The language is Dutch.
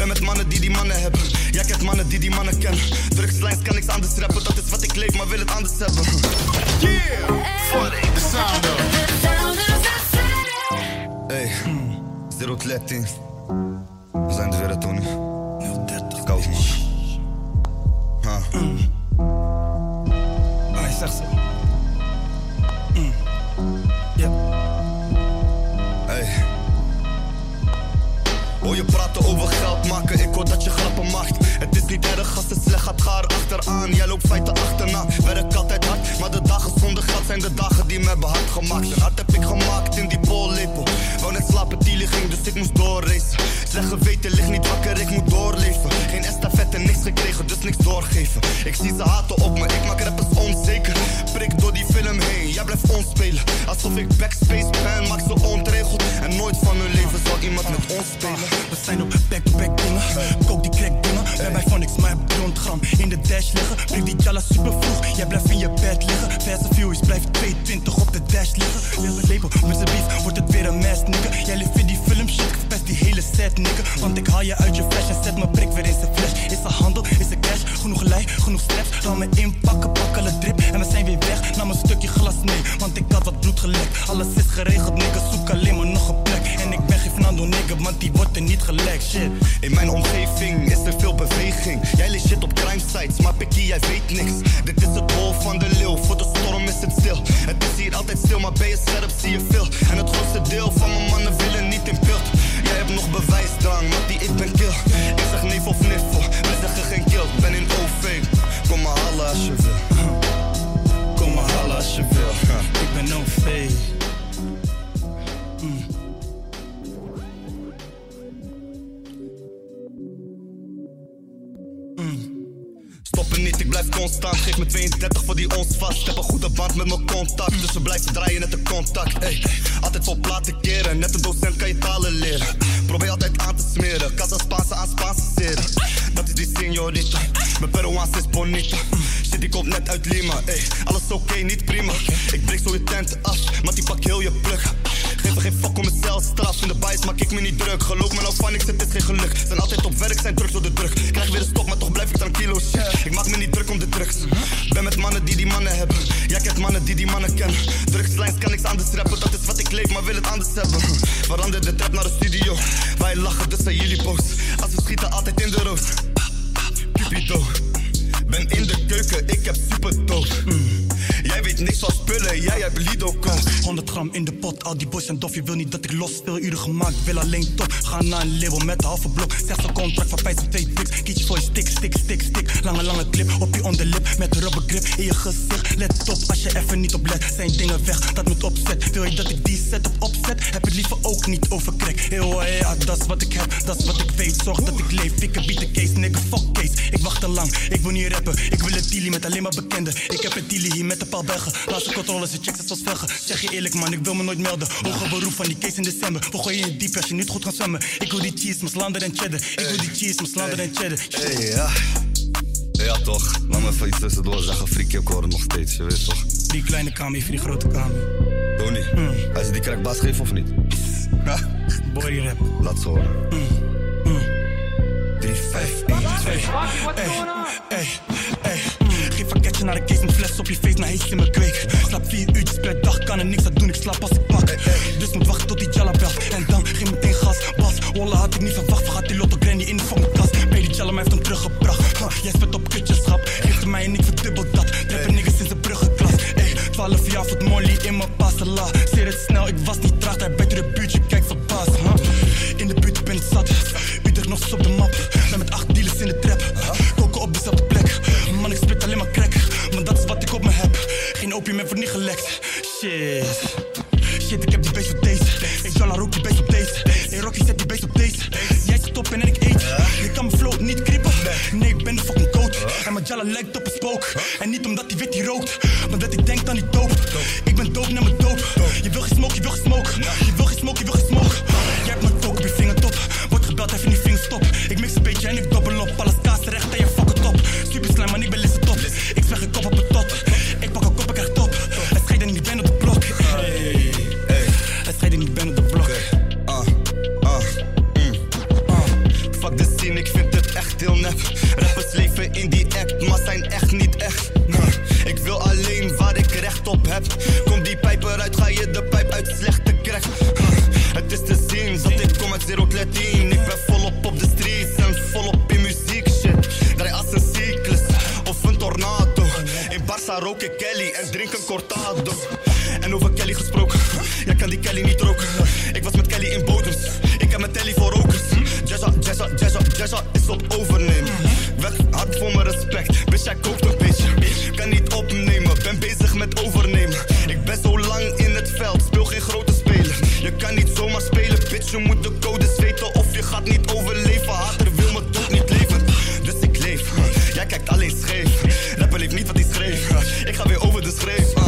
Ben met mannen die die mannen hebben. Jij kent mannen die die mannen kennen. Drugslijns kan niks anders rappen. Dat is wat ik leef, maar wil het anders hebben. Yeah! Funny, the sound of. Hey, Zero 13. We zijn er weer, Tony. 030. Koud, man. Ha. Hij zegt ze. Is niet erg als het slecht gaat, ga er achteraan. Jij loopt feiten achterna, werk altijd hard. Maar de dagen zonder geld zijn de dagen die me hebben hard gemaakt. En hard heb ik gemaakt in die pollepel. Wou net slapen, die ging, dus ik moest doorracen. Zeg geweten, ligt niet wakker, ik moet doorleven. Geen estafette, niks gekregen, dus niks doorgeven. Ik zie ze haten op me, ik maak rappers onzeker. Prik door die film heen, jij blijft onspelen. Alsof ik backspace ben, maak ze ontregeld. En nooit van hun leven zal iemand met ons spelen. We zijn op back-to-back dingen. Kook die crack. Ben bij Phonics, maar heb 300 gram in de dash liggen. Blik die jalla super vroeg. Jij blijft in je bed liggen. And Furious blijft 22 op de dash liggen. Label met z'n beef, wordt het weer een mess, nigga. Jij leeft in die film shit, verpest die hele set, nigga. Want ik haal je uit je flash en zet mijn prik weer in zijn flash. Is er handel, is er cash, genoeg lijn, genoeg straps. Laat me inpakken, pak alle drip en we zijn weer weg. Nam een stukje glas mee, want ik had wat bloed gelekt. Alles is geregeld, nigga, zoek alleen maar nog een plek. En ik ben geen Fernando, nigga, want die wordt er niet gelekt, shit. In mijn omgeving Jij leest shit op crime sites, maar Pikkie, jij weet niks. Dit is het hol van de leeuw, voor de storm is het stil. Het is hier altijd stil, maar ben je scherp zie je veel. En het grootste deel van mijn mannen willen niet in beeld. Jij hebt nog bewijsdrang, maar die ik ben kill. Ik zeg Stoppen ik blijf constant. Geef me 32 voor die ons vast. Heb een goede band met mijn contact. Dus we blijven draaien net een contact. Ey, altijd vol platen keren. Net een docent kan je talen leren. Probeer altijd aan te smeren. Casa Spaanse aan Spaanse seren. Dat is die señorita. Mijn Peruaans is bonita. Shit, die komt net uit Lima. Ey, alles oké, niet prima. Ik breek zo je tent af, maar die pak heel je plug. Geef er geen fuck om mijn celstraf. In de bias maak ik me niet druk. Geloof me nou van niks, het is geen geluk. Zijn altijd op werk, zijn druk door de druk. Krijg weer een stok, maar toch blijf ik tranquilo. Ik maak me niet druk om de drugs. Ben met mannen die die mannen hebben. Jij kent mannen die die mannen kennen. Drugslijns kan niks anders rappen. Dat is wat ik leef, maar wil het anders hebben. Verander de trap naar de studio. Wij lachen, dus zijn jullie boos. Als we schieten, altijd in de roos. Cupido. Ben in de keuken, ik heb super dope. Jij weet niks van spullen, jij hebt Lido koos. 100 gram in de pot, al die boys zijn dof. Je wil niet dat ik los speel, uren gemaakt, wil alleen top. Ga naar een label met een halve blok. Zeg een contract van 5 op 2 diks. Kietje voor je stick, stick, stick, stick. Lange, lange clip op je onderlip met een rubber grip in je gezicht. Let op, als je even niet op let, zijn dingen weg. Dat moet opzet. Wil je dat ik die set op opzet? Heb het liever ook niet over crack. Heel ja, dat is wat ik heb, dat is wat ik weet. Zorg dat ik leef, ik heb de case, nigga, fuck case. Ik wacht te lang, ik wil niet rappen. Ik wil het dealie met alleen maar bekenden. Ik heb het dealie hier met een paar bergen. Laatste controle, ze checks het zoals velgen. Zeg je eerlijk man, ik wil me nooit melden. Hoger beroep van die case in december. We gooien je diep als je niet goed gaat zwemmen. Ik wil die cheese, maar slander en cheddar. Ik wil die cheese, maar slander en cheddar. Hey, ja. Ja toch, laat me even iets tussendoor zeggen. Freaky, ik hoor het nog steeds, je weet toch. Die kleine kamer voor die grote kamer. Tony, hij ze die crack baas geven of niet? Boy rap. Laat ze horen. 3, 5, 1, 2. Ey, ey, Geef pakketje naar de case, fles op je face, naar heet in mijn kweek. Slaap vier uurtjes per dag, kan er niks aan doen, ik slaap als ik pak. Dus moet wachten tot die jalla belt. En dan ging meteen gas, bas. Wallah had ik niet verwacht, vergat die lotto granny in de fucking tas. Die jalla mij heeft hem teruggebracht. Jij spet op kutjeschap, geeft mij en ik verdubbel dat. Trappen niggas in zijn bruggeklas. Ey, 12 jaar voet molly in mijn passela. Zeer het snel, ik was niet traag, daar buiten de buurt, je kijkt verbaasd. In de buurt, ik ben zat. Utrecht nog op de gelekt. Shit. Shit, ik heb die beest op deze. Ik zal haar ook die beest op deze. Hey, Rocky zet die beest op deze. Jij zit op en ik eet. Je kan mijn flow niet krippen. Nee, ik ben de fucking coach. En mijn jalla lijkt op een spook. En niet omdat hij wit die rookt. Maar dat ik denk aan die doop. Ik ben doop naar mijn doop. Je wil geen smoke, je wil geen smoke. Je wil geen smoke, je wil geen smoke. Kom die pijp eruit, ga je de pijp uit slechte krijg. Het is te zien dat ik kom uit 013. Ik ben volop op de streets en volop in muziek shit. Draai als een cyclus of een tornado. In Barça rook ik Kelly en drink een cortado. En over Kelly gesproken, jij kan die Kelly niet roken. Ik was met Kelly in bodems, ik heb mijn telly voor rokers. Jazza, jazza, jazza, jazza is op overnemen. Weg hard voor mijn respect, bitch jij koopt Je moet de codes weten of je gaat niet overleven. Hater wil me toch niet leven. Dus ik leef. Jij kijkt alleen scheef. Rapper leeft niet wat hij schreef. Ik ga weer over de schreef.